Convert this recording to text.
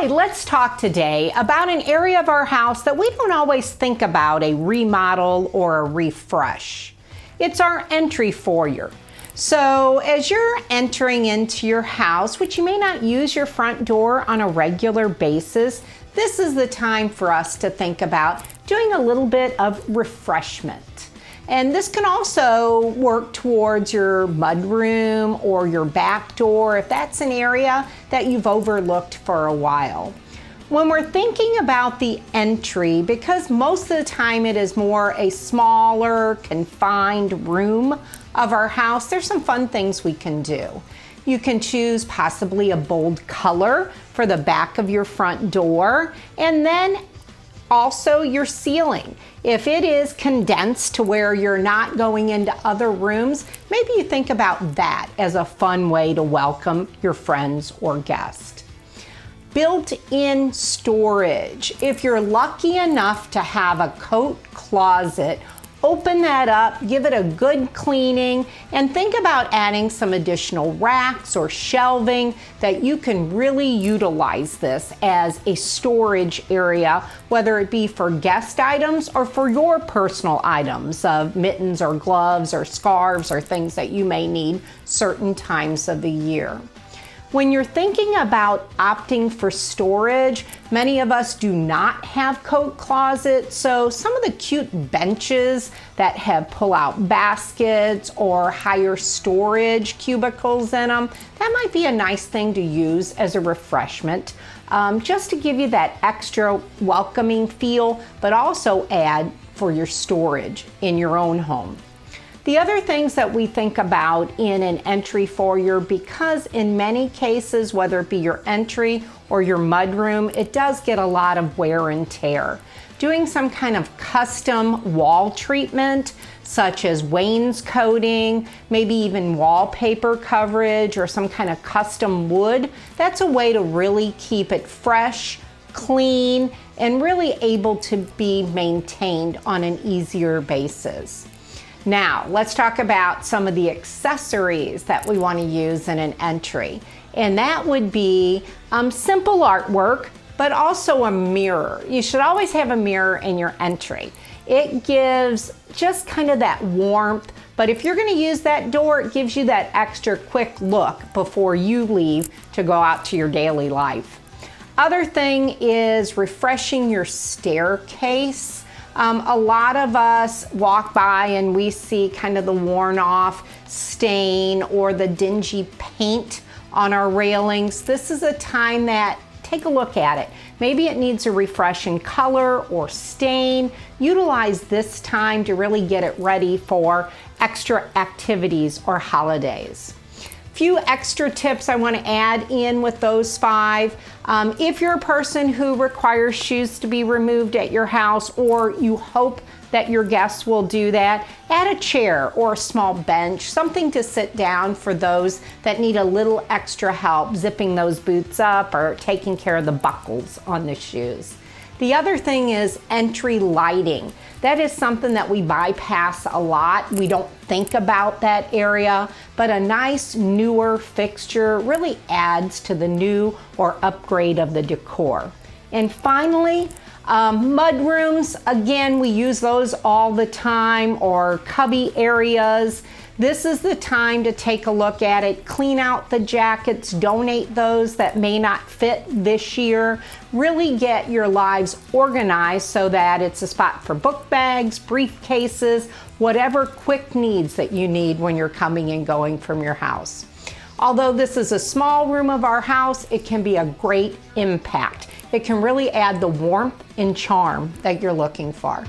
Hi, let's talk today about an area of our house that we don't always think about a remodel or a refresh. It's our entry foyer. So, as you're entering into your house, which you may not use your front door on a regular basis, this is the time for us to think about doing a little bit of refreshment. And this can also work towards your mudroom or your back door if that's an area that you've overlooked for a while. When we're thinking about the entry, because most of the time it is more a smaller, confined room of our house, there's some fun things we can do. You can choose possibly a bold color for the back of your front door and then also your ceiling. If it is condensed to where you're not going into other rooms, maybe you think about that as a fun way to welcome your friends or guests. Built in storage. If you're lucky enough to have a coat closet Open that up, give it a good cleaning, and think about adding some additional racks or shelving that you can really utilize this as a storage area, whether it be for guest items or for your personal items of mittens or gloves or scarves or things that you may need certain times of the year. When you're thinking about opting for storage, many of us do not have coat closets, so some of the cute benches that have pull out baskets or higher storage cubicles in them, that might be a nice thing to use as a refreshment. Um, just to give you that extra welcoming feel, but also add for your storage in your own home. The other things that we think about in an entry foyer, because in many cases, whether it be your entry or your mudroom, it does get a lot of wear and tear. Doing some kind of custom wall treatment, such as wainscoting, maybe even wallpaper coverage or some kind of custom wood, that's a way to really keep it fresh, clean, and really able to be maintained on an easier basis. Now, let's talk about some of the accessories that we want to use in an entry. And that would be um, simple artwork, but also a mirror. You should always have a mirror in your entry. It gives just kind of that warmth, but if you're going to use that door, it gives you that extra quick look before you leave to go out to your daily life. Other thing is refreshing your staircase. Um, a lot of us walk by and we see kind of the worn off stain or the dingy paint on our railings. This is a time that take a look at it. Maybe it needs a refresh in color or stain. Utilize this time to really get it ready for extra activities or holidays few extra tips I want to add in with those five. Um, if you're a person who requires shoes to be removed at your house or you hope that your guests will do that, add a chair or a small bench, something to sit down for those that need a little extra help zipping those boots up or taking care of the buckles on the shoes. The other thing is entry lighting. That is something that we bypass a lot. We don't think about that area, but a nice newer fixture really adds to the new or upgrade of the decor. And finally, um, mud rooms, again, we use those all the time, or cubby areas. This is the time to take a look at it, clean out the jackets, donate those that may not fit this year. Really get your lives organized so that it's a spot for book bags, briefcases, whatever quick needs that you need when you're coming and going from your house. Although this is a small room of our house, it can be a great impact. It can really add the warmth and charm that you're looking for.